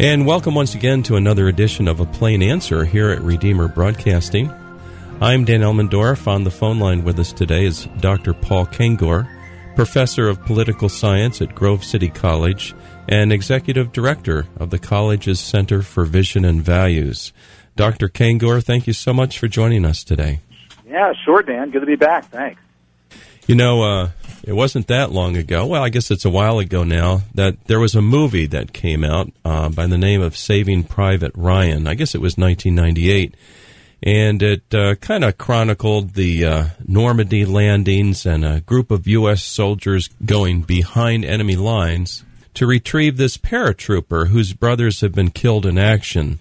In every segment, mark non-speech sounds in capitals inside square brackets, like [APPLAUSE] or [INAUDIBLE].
And welcome once again to another edition of A Plain Answer here at Redeemer Broadcasting. I'm Dan Elmendorf. On the phone line with us today is Dr. Paul Kengor, professor of political science at Grove City College and executive director of the college's Center for Vision and Values. Dr. Kengor, thank you so much for joining us today. Yeah, sure, Dan. Good to be back. Thanks. You know, uh, it wasn't that long ago. Well, I guess it's a while ago now that there was a movie that came out uh, by the name of Saving Private Ryan. I guess it was 1998, and it uh, kind of chronicled the uh, Normandy landings and a group of U.S. soldiers going behind enemy lines to retrieve this paratrooper whose brothers have been killed in action.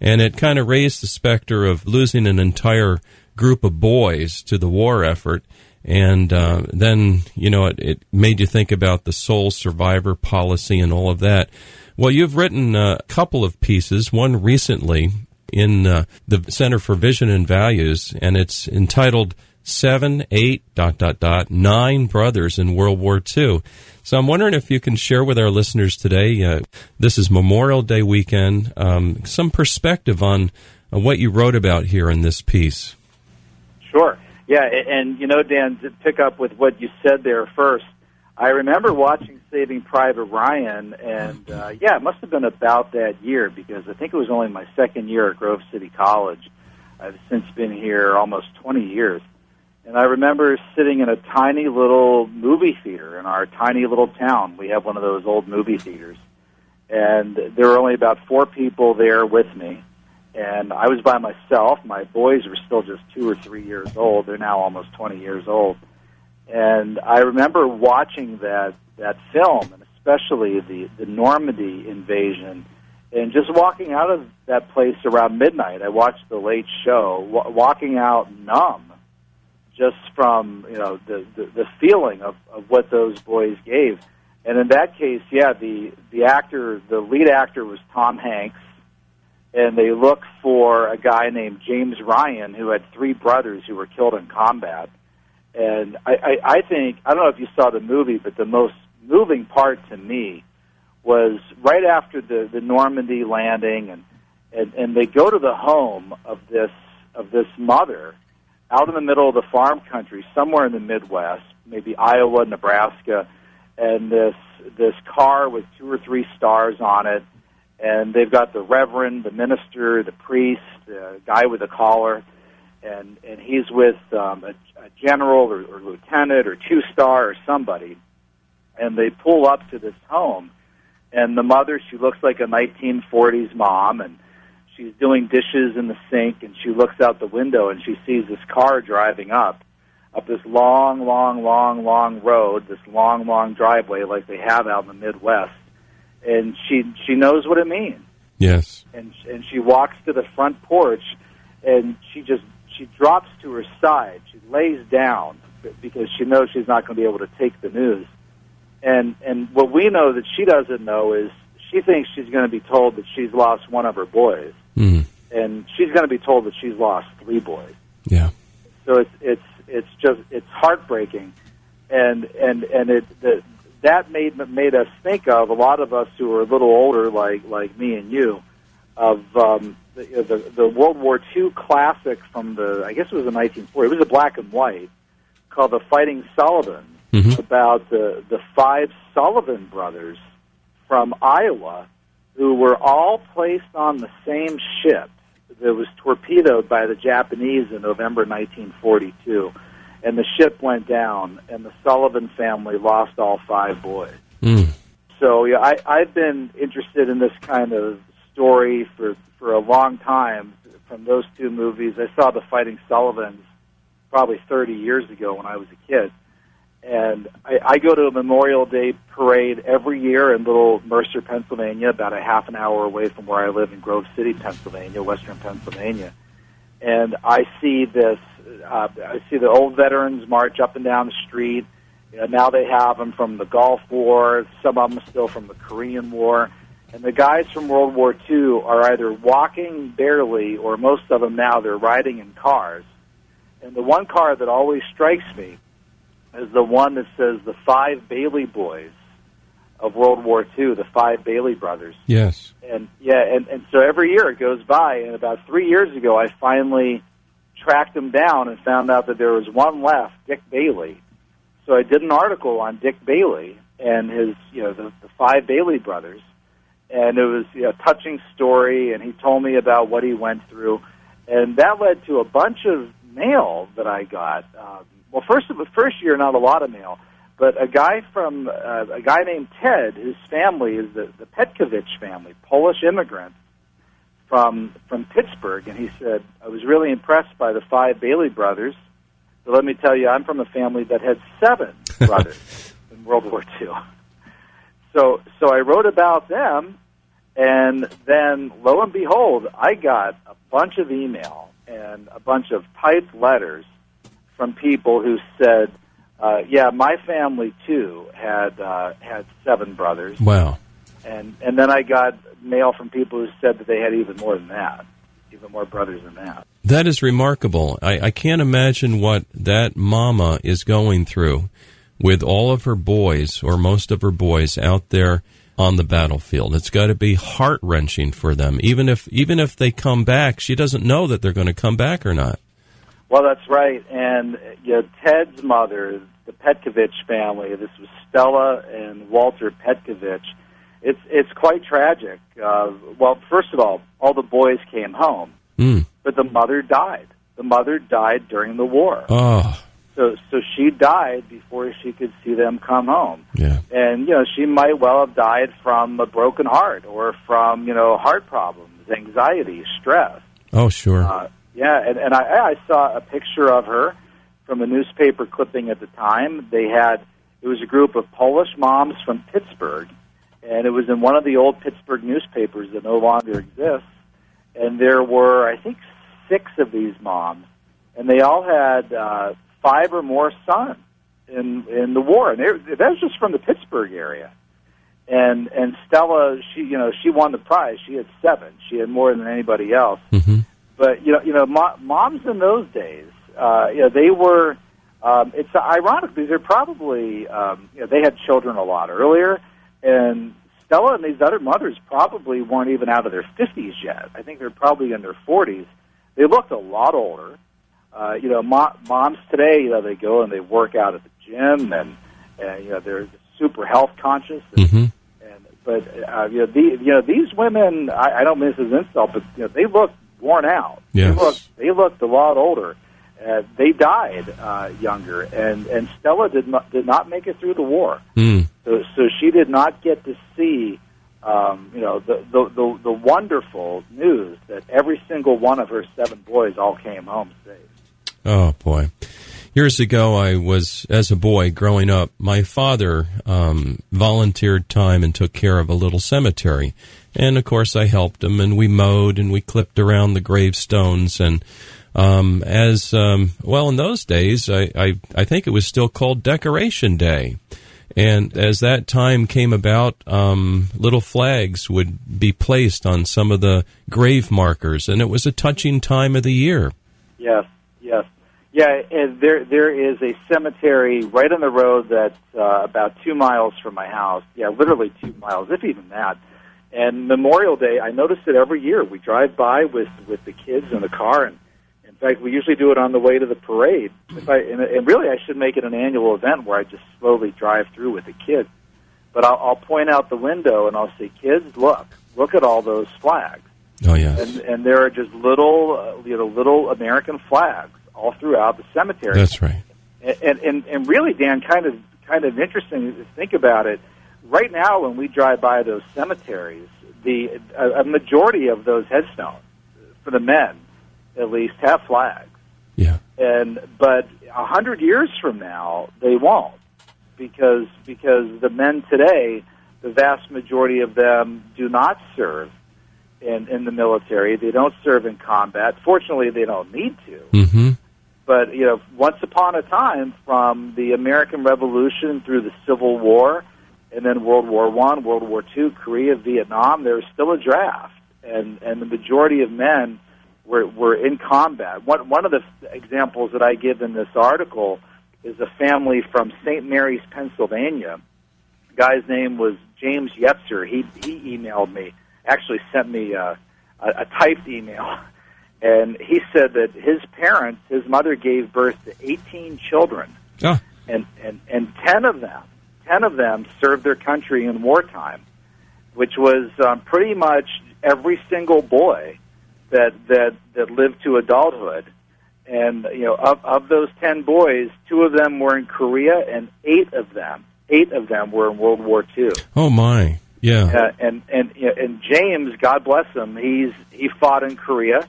And it kind of raised the specter of losing an entire group of boys to the war effort and uh, then, you know, it, it, made you think about the sole survivor policy and all of that. Well, you've written a couple of pieces, one recently in uh, the Center for Vision and Values, and it's entitled Seven, Eight, dot, dot, dot, Nine Brothers in World War II. So I'm wondering if you can share with our listeners today, uh, this is Memorial Day weekend, um, some perspective on uh, what you wrote about here in this piece. Sure. Yeah, and you know, Dan, to pick up with what you said there first, I remember watching Saving Private Ryan, and uh, yeah, it must have been about that year because I think it was only my second year at Grove City College. I've since been here almost 20 years. And I remember sitting in a tiny little movie theater in our tiny little town. We have one of those old movie theaters. And there were only about four people there with me and I was by myself. My boys were still just two or three years old. They're now almost 20 years old. And I remember watching that that film, and especially the the Normandy invasion, and just walking out of that place around midnight. I watched the late show, w- walking out numb, just from you know the, the the feeling of of what those boys gave. And in that case, yeah, the the actor, the lead actor was Tom Hanks and they look for a guy named James Ryan who had three brothers who were killed in combat. And I, I, I think I don't know if you saw the movie, but the most moving part to me was right after the the Normandy landing, and and, and they go to the home of this of this mother out in the middle of the farm country, somewhere in the Midwest, maybe Iowa, Nebraska, and this this car with two or three stars on it and they've got the reverend, the minister, the priest, the guy with a collar, and and he's with um, a, a general or, or lieutenant or two star or somebody, and they pull up to this home, and the mother she looks like a 1940s mom, and she's doing dishes in the sink, and she looks out the window and she sees this car driving up, up this long, long, long, long road, this long, long driveway like they have out in the Midwest and she she knows what it means. Yes. And and she walks to the front porch, and she just she drops to her side. She lays down because she knows she's not going to be able to take the news. And and what we know that she doesn't know is she thinks she's going to be told that she's lost one of her boys, mm. and she's going to be told that she's lost three boys. Yeah. So it's it's it's just it's heartbreaking, and and and it the that made made us think of a lot of us who are a little older, like like me and you, of um, the, the the World War II classic from the I guess it was the 1940s. It was a black and white called The Fighting Sullivan mm-hmm. about the the five Sullivan brothers from Iowa who were all placed on the same ship that was torpedoed by the Japanese in November 1942 and the ship went down, and the Sullivan family lost all five boys. Mm. So yeah, I, I've been interested in this kind of story for for a long time. From those two movies, I saw the Fighting Sullivans probably 30 years ago when I was a kid, and I, I go to a Memorial Day parade every year in Little Mercer, Pennsylvania, about a half an hour away from where I live in Grove City, Pennsylvania, Western Pennsylvania, and I see this uh, I see the old veterans march up and down the street. You know, now they have them from the Gulf War. Some of them are still from the Korean War. And the guys from World War II are either walking barely, or most of them now they're riding in cars. And the one car that always strikes me is the one that says the five Bailey boys of World War II, the five Bailey brothers. Yes. And yeah, and, and so every year it goes by, and about three years ago, I finally tracked them down and found out that there was one left, Dick Bailey. So I did an article on Dick Bailey and his, you know, the, the five Bailey brothers, and it was you know, a touching story. And he told me about what he went through, and that led to a bunch of mail that I got. Um, well, first of the first year, not a lot of mail, but a guy from uh, a guy named Ted, his family is the, the Petkovich family, Polish immigrants from from Pittsburgh, and he said I was really impressed by the five Bailey brothers. But let me tell you, I'm from a family that had seven [LAUGHS] brothers in World War II. So so I wrote about them, and then lo and behold, I got a bunch of email and a bunch of typed letters from people who said, uh, "Yeah, my family too had uh, had seven brothers." Wow. And and then I got mail from people who said that they had even more than that, even more brothers than that. That is remarkable. I, I can't imagine what that mama is going through with all of her boys or most of her boys out there on the battlefield. It's got to be heart wrenching for them. Even if even if they come back, she doesn't know that they're going to come back or not. Well, that's right. And you know, Ted's mother, the Petkovich family. This was Stella and Walter Petkovich. It's it's quite tragic. Uh, well, first of all, all the boys came home, Mm. but the mother died. The mother died during the war. Oh, So so she died before she could see them come home. yeah. And you know, she might well have died from a broken heart or from you know heart problems, anxiety, stress. Oh, sure. Uh, yeah, and, and I, I saw a picture of her from a newspaper clipping at the time. They had it was a group of Polish moms from Pittsburgh, and it was in one of the old Pittsburgh newspapers that no longer exists. And there were, I think, six of these moms, and they all had uh, five or more sons in in the war, and they, that was just from the Pittsburgh area. And and Stella, she you know she won the prize. She had seven. She had more than anybody else hmm but you know, you know, mo- moms in those days, uh, you know, they were. Um, it's ironic because they're probably, um, you know, they had children a lot earlier, and Stella and these other mothers probably weren't even out of their fifties yet. I think they're probably in their forties. They looked a lot older. Uh, you know, mo- moms today, you know, they go and they work out at the gym, and, and you know, they're super health conscious. And, hmm and but uh, you know, the, you know, these women, I, I don't mean this as an insult, but you know, they look worn out. Yes. They looked they looked a lot older. Uh, they died uh, younger, and and Stella did not did not make it through the war. Mm. So so she did not get to see. Um, you know the, the the the wonderful news that every single one of her seven boys all came home safe. Oh boy. Years ago, I was, as a boy growing up, my father um, volunteered time and took care of a little cemetery. And of course, I helped him, and we mowed and we clipped around the gravestones. And um, as um, well, in those days, I, I, I think it was still called Decoration Day. And as that time came about, um, little flags would be placed on some of the grave markers, and it was a touching time of the year. Yes, yes, yeah. There there is a cemetery right on the road that's uh, about two miles from my house. Yeah, literally two miles, if even that. And Memorial Day, I notice it every year. We drive by with with the kids in the car, and fact, we usually do it on the way to the parade. If I and, and really, I should make it an annual event where I just slowly drive through with the kids. But I'll, I'll point out the window and I'll say, "Kids, look! Look at all those flags." Oh yes. and and there are just little uh, you know little American flags all throughout the cemetery. That's right. and, and and really, Dan, kind of kind of interesting to think about it. Right now, when we drive by those cemeteries, the a, a majority of those headstones for the men, at least, have flags. Yeah. And but a hundred years from now, they won't because because the men today, the vast majority of them do not serve in in the military. They don't serve in combat. Fortunately, they don't need to. Mm-hmm. But you know, once upon a time, from the American Revolution through the Civil War, and then World War One, World War Two, Korea, Vietnam, there was still a draft, and and the majority of men were were in combat. One one of the examples that I give in this article is a family from St. Mary's, Pennsylvania, guy's name was James Yetzer. He he emailed me, actually sent me a, a, a typed email, [LAUGHS] and he said that his parents, his mother gave birth to 18 children, Oh, and and and 10 of them, 10 of them served their country in wartime, which was um, pretty much every single boy that that that lived to adulthood. And you know, of of those ten boys, two of them were in Korea, and eight of them, eight of them were in World War II. oh my, yeah. Uh, and and and James, God bless him, he's he fought in Korea,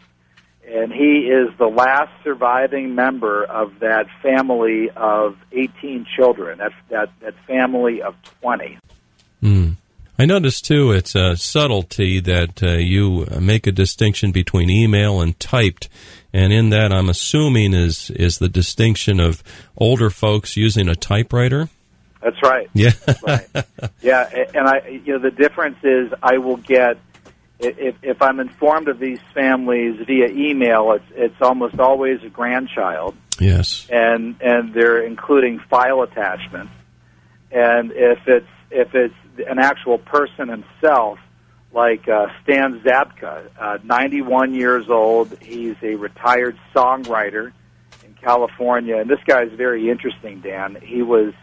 and he is the last surviving member of that family of 18 children. That's that that family of 20. Hmm. I noticed too, it's a subtlety that uh, you make a distinction between email and typed, and in that, I'm assuming is is the distinction of older folks using a typewriter. That's right. Yeah, right. Yeah, and I, you know, the difference is I will get if if I'm informed of these families via email, it's it's almost always a grandchild, yes, and and they're including file attachments, and if it's if it's an actual person himself, like uh, Stan Zabka, uh, 91 years old, he's a retired songwriter in California, and this guy is very interesting. Dan, he was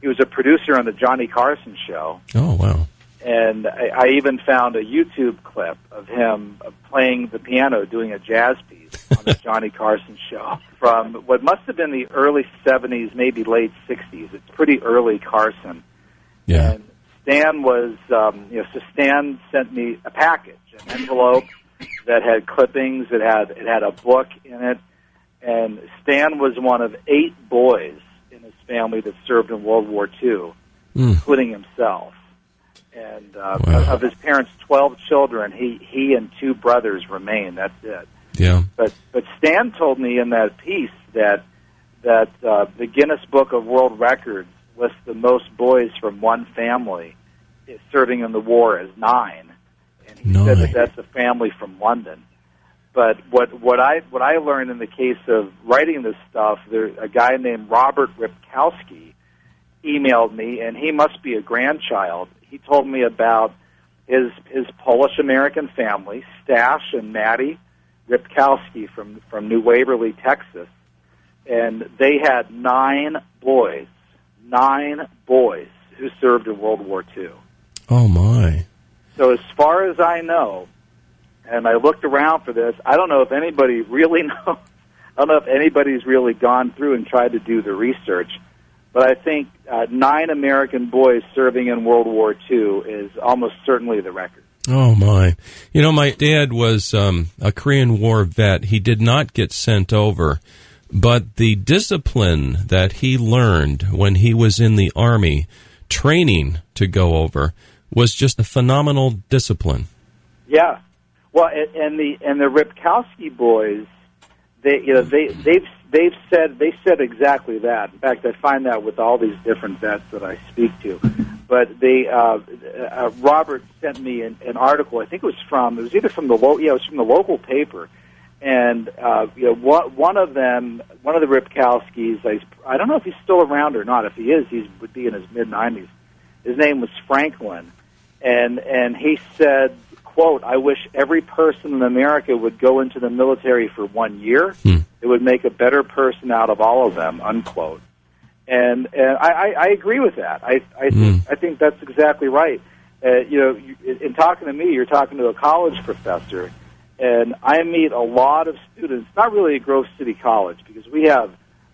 he was a producer on the Johnny Carson show, oh wow, and I, I even found a YouTube clip of him uh, playing the piano, doing a jazz piece on the [LAUGHS] Johnny Carson show from what must have been the early '70s, maybe late '60s. It's pretty early Carson. yeah, And Stan was, um, you know, so Stan sent me a package, an envelope that had clippings. It had it had a book in it, and Stan was one of eight boys in his family that served in World War II, Mm. including himself. And uh, Wow. of his parents' twelve children, he he and two brothers remain. That's it. yeah, But but Stan told me in that piece that that uh, the Guinness Book of World Records lists the most boys from one family serving in the war as nine, and he said that that's a family from London. But what what I what I learned in the case of writing this stuff, there a guy named Robert Ripkowski emailed me, and he must be a grandchild. He told me about his his Polish American family, Stash and Maddie Ripkowski from from New Waverly, Texas, and they had nine boys, nine boys who served in World War II. oh my, So as far as I know, and I looked around for this, I don't know if anybody really [LAUGHS] knows. I don't know if anybody's really gone through and tried to do the research, but I think uh, nine American boys serving in World War II is almost certainly the record. oh my. You know, my dad was um, a Korean War vet. He did not get sent over, but the discipline that he learned when he was in the army, training to go over, was just a phenomenal discipline. Yeah, well, and- the and the Ripkowski boys, they you know they they've they've said they said exactly that. In fact, I find that with all these different vets that I speak to. But they uh, uh, Robert sent me an, an article. I think it was from it was either from the lo- yeah it was from the local paper, and uh, you know one one of them one of the Ripkowskis I I don't know if he's still around or not. If he is, he would be in his mid nineties. His name was Franklin, and and he said quote, I wish every person in America would go into the military for one year. Hmm. It would make a better person out of all of them, unquote. And, and I, I, I agree with that. I, I, think, I think that's exactly right. Uh, you know, you, in talking to me, you're talking to a college [LAUGHS] professor, and I meet a lot of students, not really at Grove City College, because we have,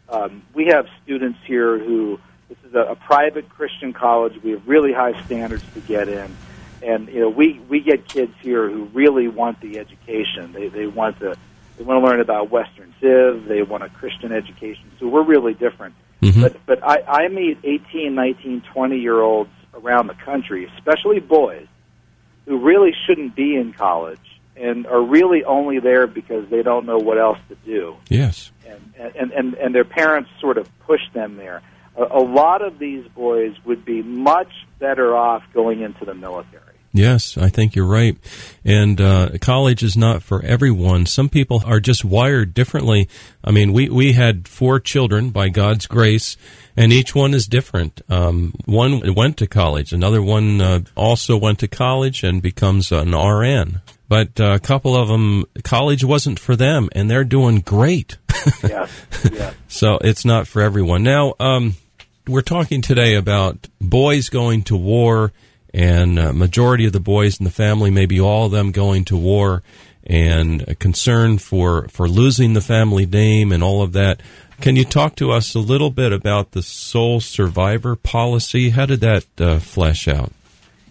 um, we have students here who, this is a, a private Christian college. We have really high standards to get in. And you know we we get kids here who really want the education. They they want to they want to learn about western civ. They want a christian education. So we're really different. Mhm. but but i i meet 18 19 20 year olds around the country especially boys who really shouldn't be in college and are really only there because they don't know what else to do Yes. and and and, and their parents sort of push them there a, a lot of these boys would be much better off going into the military Yes, I think you're right. And uh, college is not for everyone. Some people are just wired differently. I mean, we, we had four children by God's grace, and each one is different. Um, one went to college, another one uh, also went to college and becomes an RN. But uh, a couple of them, college wasn't for them, and they're doing great. [LAUGHS] yeah, yeah. So it's not for everyone. Now, um, we're talking today about boys going to war and a majority of the boys in the family, maybe all of them going to war, and a concern for, for losing the family name and all of that. Can you talk to us a little bit about the sole survivor policy? How did that uh, flesh out?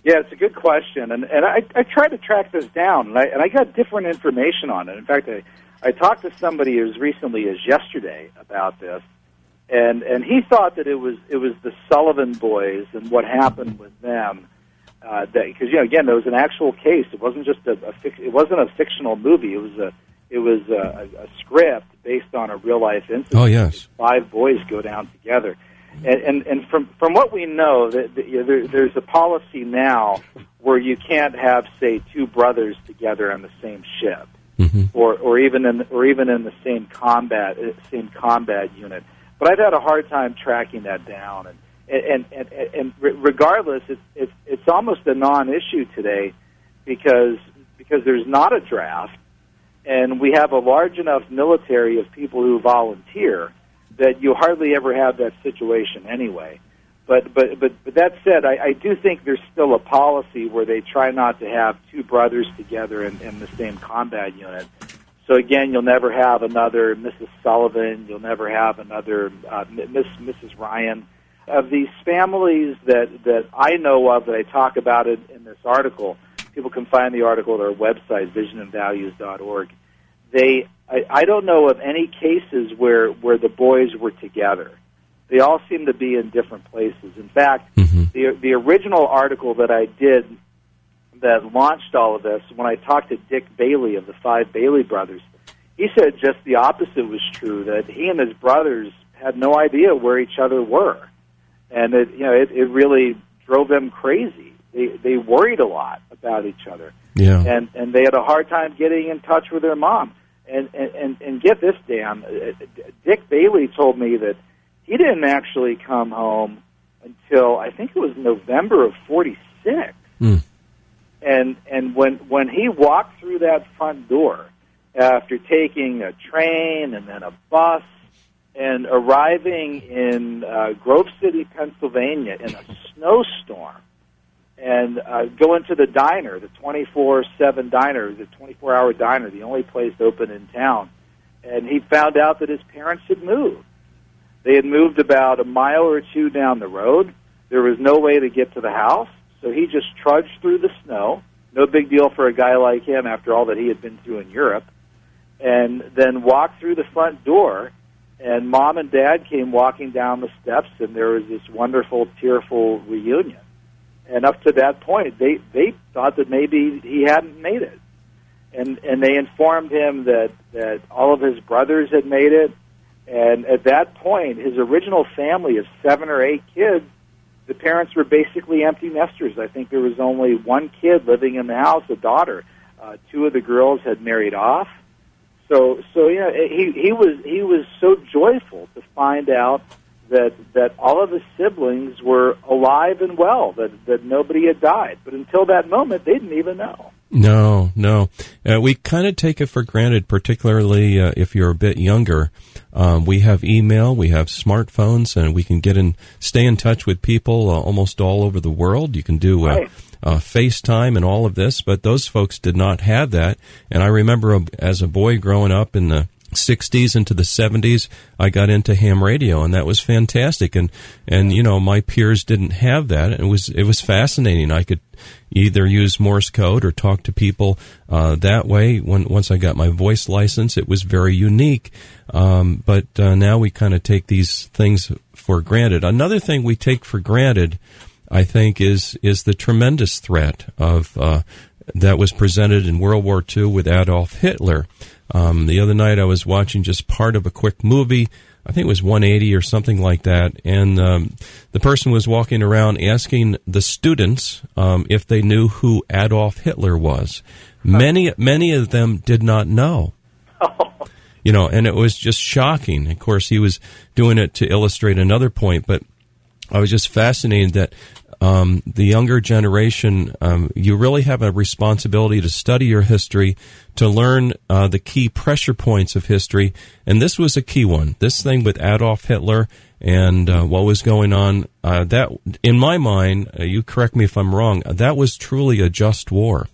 Yeah, it's a good question, and and I, I tried to track this down, and I and I got different information on it. In fact, I I talked to somebody as recently as yesterday about this, and and he thought that it was it was the Sullivan boys and what happened with them uh, because you know again there was an actual case. It wasn't just a, a fic- it wasn't a fictional movie. It was a it was a, a script based on a real life incident. Oh yes, five boys go down together, and and, and from from what we know, that, that you know, there, there's a policy now where you can't have say two brothers together on the same ship, mm-hmm. or or even in or even in the same combat uh, same combat unit. But I've had a hard time tracking that down and and and, and regardless, it's it's it's almost a non-issue today because because there's not a draft, and we have a large enough military of people who volunteer that you hardly ever have that situation anyway. But but but, but that said, I, I do think there's still a policy where they try not to have two brothers together in, in the same combat unit. So again, you'll never have another Mrs. Sullivan. You'll never have another uh, Miss Mrs. Ryan of these families that that I know of that I talk about it in this article. People can find the article at our website, visionandvalues.org. They, I, I don't know of any cases where where the boys were together. They all seem to be in different places. In fact, mm-hmm. the the original article that I did that launched all of this, when I talked to Dick Bailey of the Five Bailey Brothers, he said just the opposite was true. That he and his brothers had no idea where each other were and it you know it, it really drove them crazy. They they worried a lot about each other. Yeah. And and they had a hard time getting in touch with their mom. And and and, and get this, Dan. Uh, Dick Bailey told me that he didn't actually come home until I think it was November of '46. Mm. And and when when he walked through that front door after taking a train and then a bus and arriving in uh, Grove City, Pennsylvania, in a snowstorm, and uh, going to the diner, the 24/7 diner, the 24-hour diner, the only place open in town, and he found out that his parents had moved. They had moved about a mile or two down the road. There was no way to get to the house, so he just trudged through the snow. No big deal for a guy like him after all that he had been through in Europe. And then walked through the front door and mom and dad came walking down the steps, and there was this wonderful, tearful reunion. And up to that point, they they thought that maybe he hadn't made it, and and they informed him that that all of his brothers had made it, and at that point, his original family of seven or eight kids, the parents were basically empty nesters. I think there was only one kid living in the house, a daughter. Uh, two of the girls had married off so so yeah, he he was he was so joyful to find out that that all of his siblings were alive and well, that that nobody had died. But until that moment, they didn't even know. No, no. Uh, we kind of take it for granted, particularly uh, if you're a bit younger. Um, we have email, we have smartphones, and we can get in, stay in touch with people uh, almost all over the world. You can do uh, right uh, FaceTime and all of this, but those folks did not have that. And I remember as a boy growing up in the 60s into the 70s, I got into ham radio, and that was fantastic. And and you know, my peers didn't have that. It was it was fascinating. I could either use Morse code or talk to people uh, that way. When once I got my voice license, it was very unique. Um, but uh, now we kind of take these things for granted. Another thing we take for granted I think is is the tremendous threat of uh, that was presented in World War II with Adolf Hitler. Um, the other night I was watching just part of a quick movie. I think it was 180 or something like that. And um, the person was walking around asking the students um, if they knew who Adolf Hitler was. Many, many of them did not know. [LAUGHS] You know, and it was just shocking. Of course, he was doing it to illustrate another point, but I was just fascinated that um, the younger generation, um, you really have a responsibility to study your history, to learn uh, the key pressure points of history, and this was a key one. This thing with Adolf Hitler and uh, what was going on, uh, that in my mind, uh, you correct me if I'm wrong, that was truly a just war.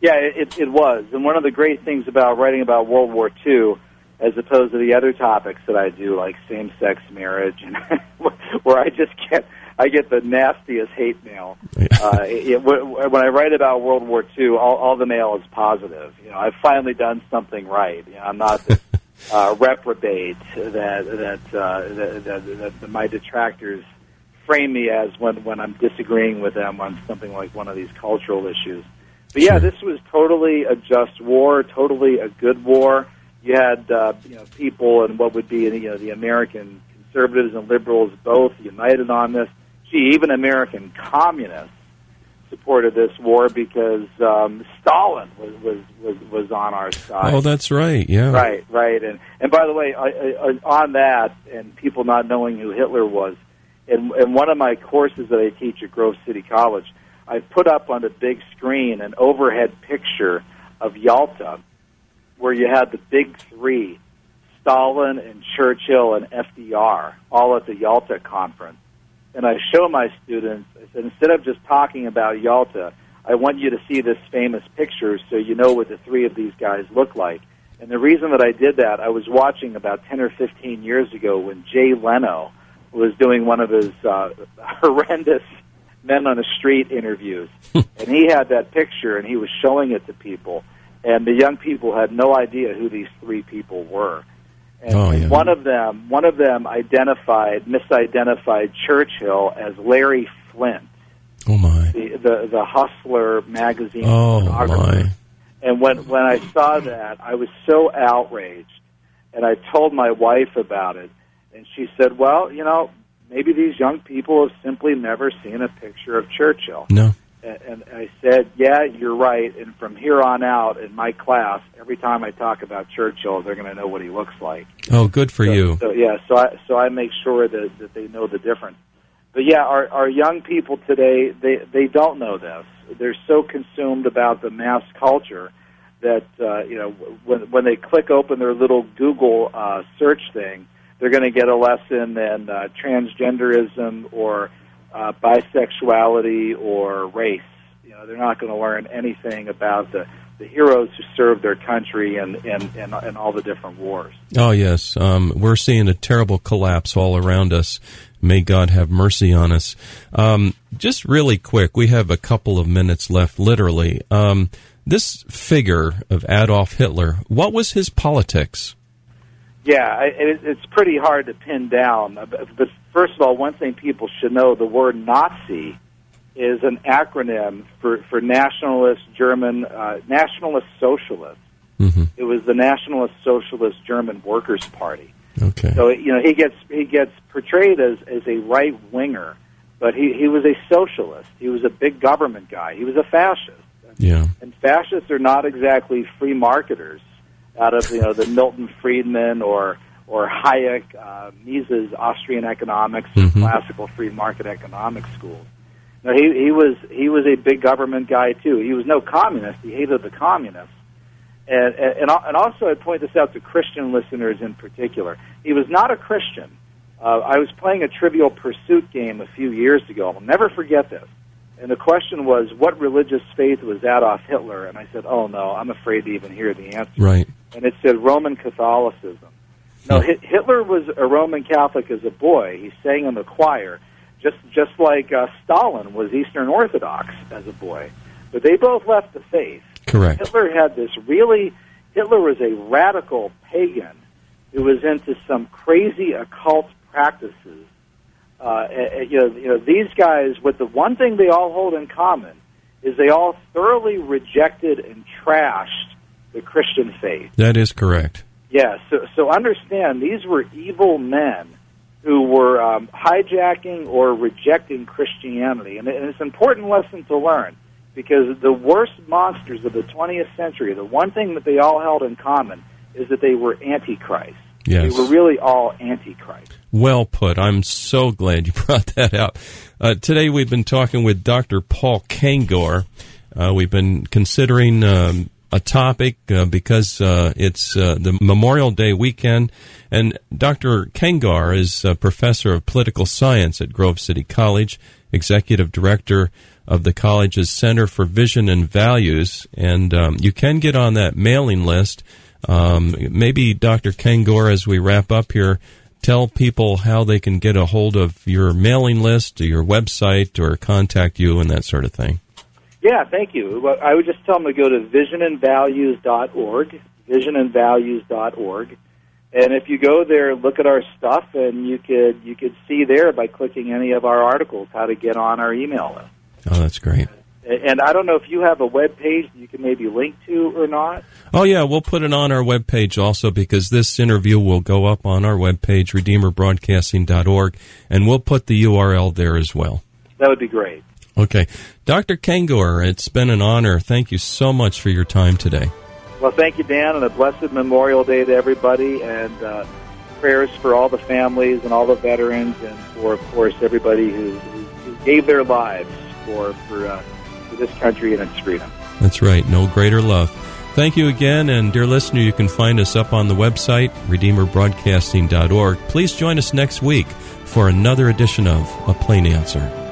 Yeah, it, it was, and one of the great things about writing about World War II as opposed to the other topics that I do, like same-sex marriage, and [LAUGHS] where I just get I get the nastiest hate mail. uh, it, when I write about World War II, all, all the mail is positive. You know, I've finally done something right. You know, I'm not this [LAUGHS] uh, reprobate that that, uh, that, that that my detractors frame me as when when I'm disagreeing with them on something like one of these cultural issues. But yeah, this was totally a just war, totally a good war you had uh, you know people and what would be you know the American conservatives and liberals both united on this. Gee, even American communists supported this war because um, Stalin was, was was was on our side. Oh, that's right. Yeah. Right, right. And and by the way, I, I, on that, and people not knowing who Hitler was, in, in one of my courses that I teach at Grove City College, I put up on the big screen an overhead picture of Yalta where you had the big three, Stalin and Churchill and FDR, all at the Yalta conference. And I show my students, I said, instead of just talking about Yalta, I want you to see this famous picture so you know what the three of these guys look like. And the reason that I did that, I was watching about 10 or 15 years ago when Jay Leno was doing one of his uh, [LAUGHS] horrendous men on the street interviews. [LAUGHS] and he had that picture and he was showing it to people and the young people had no idea who these three people were. And oh, yeah. one of them, one of them identified, misidentified Churchill as Larry Flynt. Oh my! The the, the Hustler magazine. Oh my! And when when I saw that, I was so outraged, and I told my wife about it, and she said, "Well, you know, maybe these young people have simply never seen a picture of Churchill." No and I said, "Yeah, you're right." And from here on out, in my class, every time I talk about Churchill, they're going to know what he looks like. Oh, good for so, you. So yeah, so I so I make sure that that they know the difference. But yeah, our our young people today, they they don't know this. They're so consumed about the mass culture that uh, you know when when they click open their little Google uh, search thing, they're going to get a lesson in uh, transgenderism or uh, bisexuality or race. You know, they're not going to learn anything about the the heroes who served their country and and and, and all the different wars. Oh yes, um, we're seeing a terrible collapse all around us. May God have mercy on us. Um, just really quick, we have a couple of minutes left, literally. Um, this figure of Adolf Hitler, what was his politics? Yeah, it, it's pretty hard to pin down. But first of all, one thing people should know: the word Nazi is an acronym for for nationalist German uh, nationalist socialist. Mm-hmm. It was the Nationalist Socialist German Workers' Party. Okay. So you know he gets he gets portrayed as as a right winger, but he he was a socialist. He was a big government guy. He was a fascist. Yeah. And fascists are not exactly free marketers out of you know the Milton Friedman or or Hayek, uh, Mises Austrian economics, mm-hmm. classical free market economics schools. Now he he was he was a big government guy too. He was no communist. He hated the communists. And, and and also, I point this out to Christian listeners in particular. He was not a Christian. Uh, I was playing a Trivial Pursuit game a few years ago. I'll never forget this. And the question was, what religious faith was Adolf Hitler? And I said, oh no, I'm afraid to even hear the answer. Right. And it said Roman Catholicism. No, Hitler was a Roman Catholic as a boy. He sang in the choir, just just like uh, Stalin was Eastern Orthodox as a boy. But they both left the faith. Correct. Hitler had this really. Hitler was a radical pagan who was into some crazy occult practices uh, you know, you know, these guys, with the one thing they all hold in common is they all thoroughly rejected and trashed the Christian faith. That is correct. Yeah, so, so understand these were evil men who were um, hijacking or rejecting Christianity. And it's an important lesson to learn because the worst monsters of the 20th century, the one thing that they all held in common is that they were antichrist. Yes. They were really all antichrist. Well put. I'm so glad you [LAUGHS] brought that up. Uh, today we've been talking with Dr. Paul Kengor. Uh, we've been considering um, a topic uh, because uh, it's uh, the Memorial Day weekend, and Dr. Kengor is a professor of political science at Grove City College, executive director of the college's Center for Vision and Values, and um, you can get on that mailing list. Um, maybe Dr. Kengor, as we wrap up here, tell people how they can get a hold of your mailing list, or your website, or contact you, and that sort of thing. Yeah, thank you. I would just tell them to go to visionandvalues.org, visionandvalues.org. And if you go there, look at our stuff, and you could you could see there by clicking any of our articles how to get on our email list. Oh, that's great. And I don't know if you have a web page you can maybe link to or not. Oh yeah, we'll put it on our web page also because this interview will go up on our web page redeemerbroadcasting.org and we'll put the URL there as well. That would be great. Okay. Dr. Kengor, it's been an honor. Thank you so much for your time today. Well, thank you, Dan, and a blessed Memorial Day to everybody, and uh, prayers for all the families and all the veterans, and for, of course, everybody who, who gave their lives for for, uh, for this country and its freedom. That's right. No greater love. Thank you again, and dear listener, you can find us up on the website, redeemerbroadcasting.org. Please join us next week for another edition of A Plain Answer.